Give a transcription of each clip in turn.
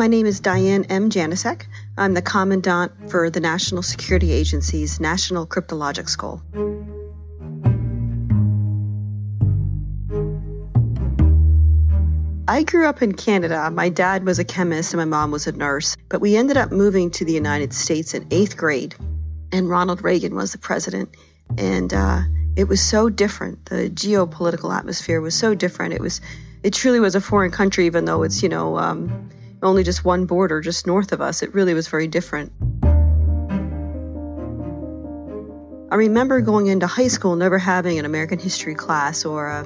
My name is Diane M. Janosek. I'm the Commandant for the National Security Agency's National Cryptologic School. I grew up in Canada. My dad was a chemist and my mom was a nurse, but we ended up moving to the United States in eighth grade, and Ronald Reagan was the president. And uh, it was so different. The geopolitical atmosphere was so different. It was, it truly was a foreign country, even though it's, you know, um, only just one border just north of us. It really was very different. I remember going into high school never having an American history class or a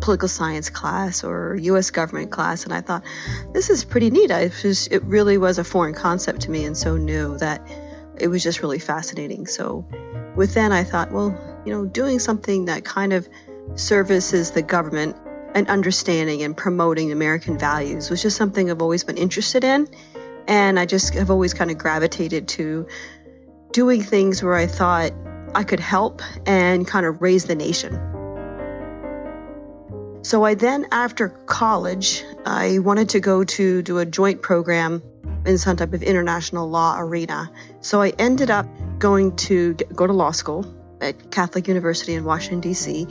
political science class or U.S. government class, and I thought this is pretty neat. I just, it really was a foreign concept to me and so new that it was just really fascinating. So, with then I thought, well, you know, doing something that kind of services the government and understanding and promoting American values was just something I've always been interested in. And I just have always kind of gravitated to doing things where I thought I could help and kind of raise the nation. So I then, after college, I wanted to go to do a joint program in some type of international law arena. So I ended up going to go to law school at Catholic University in Washington, D.C.,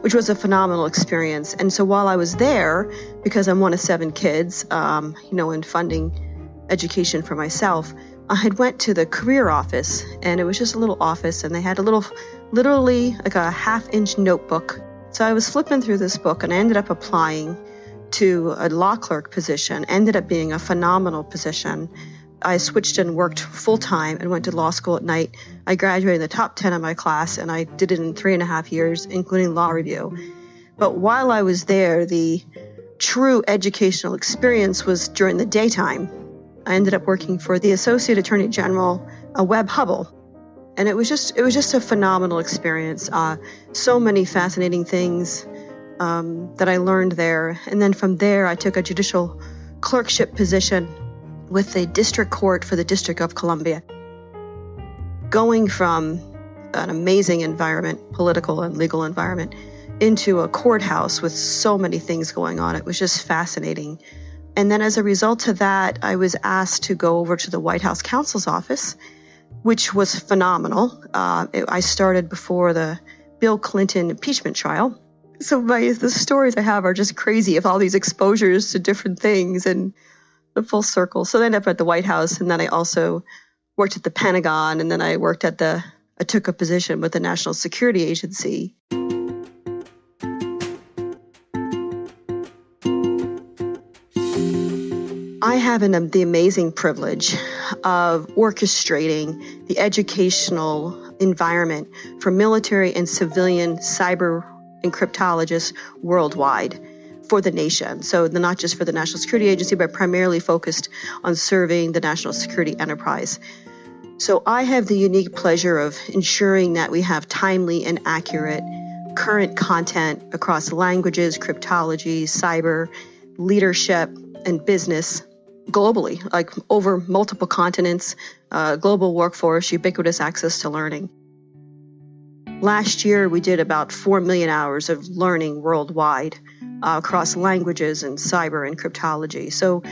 which was a phenomenal experience. And so while I was there, because I'm one of seven kids, um, you know, in funding education for myself, I had went to the career office, and it was just a little office, and they had a little, literally like a half-inch notebook. So I was flipping through this book, and I ended up applying to a law clerk position. Ended up being a phenomenal position. I switched and worked full time and went to law school at night. I graduated in the top 10 of my class and I did it in three and a half years, including law review. But while I was there, the true educational experience was during the daytime. I ended up working for the Associate Attorney General, a Webb Hubbell. And it was just it was just a phenomenal experience. Uh, so many fascinating things um, that I learned there. And then from there, I took a judicial clerkship position with the district court for the District of Columbia. Going from an amazing environment, political and legal environment, into a courthouse with so many things going on, it was just fascinating. And then as a result of that, I was asked to go over to the White House counsel's office, which was phenomenal. Uh, it, I started before the Bill Clinton impeachment trial. So my the stories I have are just crazy of all these exposures to different things and full circle. So I ended up at the White House, and then I also worked at the Pentagon, and then I worked at the I took a position with the National Security Agency. I have an, the amazing privilege of orchestrating the educational environment for military and civilian cyber and cryptologists worldwide for the nation. So not just for the National Security Agency, but primarily focused on serving the national security enterprise. So I have the unique pleasure of ensuring that we have timely and accurate current content across languages, cryptology, cyber, leadership, and business globally, like over multiple continents, uh, global workforce, ubiquitous access to learning. Last year, we did about 4 million hours of learning worldwide uh, across languages and cyber and cryptology. So,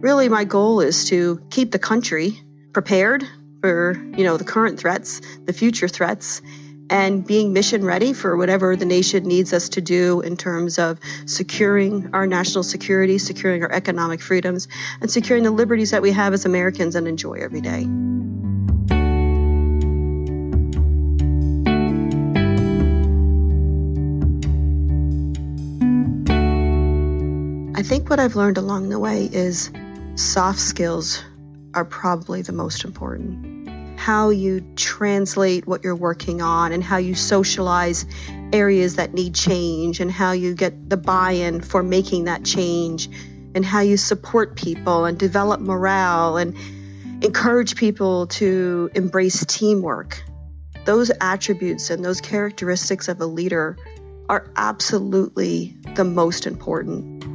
really, my goal is to keep the country prepared for you know the current threats, the future threats, and being mission ready for whatever the nation needs us to do in terms of securing our national security, securing our economic freedoms, and securing the liberties that we have as Americans and enjoy every day. What I've learned along the way is soft skills are probably the most important how you translate what you're working on and how you socialize areas that need change and how you get the buy in for making that change and how you support people and develop morale and encourage people to embrace teamwork. Those attributes and those characteristics of a leader are absolutely the most important.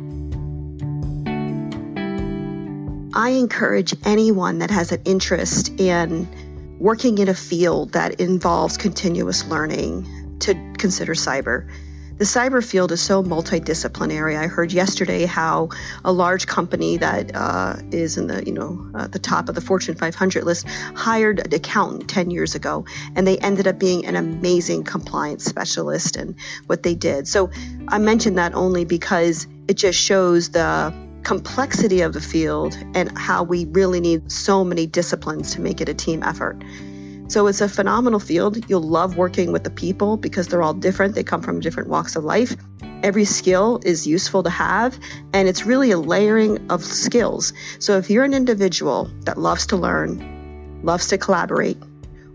I encourage anyone that has an interest in working in a field that involves continuous learning to consider cyber. The cyber field is so multidisciplinary. I heard yesterday how a large company that uh, is in the you know uh, the top of the Fortune 500 list hired an accountant 10 years ago, and they ended up being an amazing compliance specialist and what they did. So I mentioned that only because it just shows the complexity of the field and how we really need so many disciplines to make it a team effort. So it's a phenomenal field. You'll love working with the people because they're all different. They come from different walks of life. Every skill is useful to have, and it's really a layering of skills. So if you're an individual that loves to learn, loves to collaborate,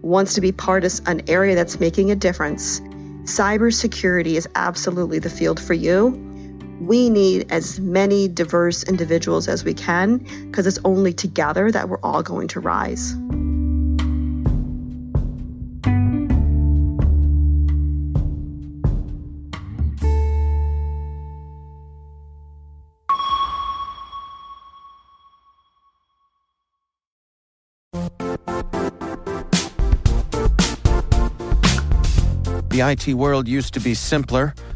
wants to be part of an area that's making a difference, cybersecurity is absolutely the field for you we need as many diverse individuals as we can because it's only together that we're all going to rise. The IT world used to be simpler.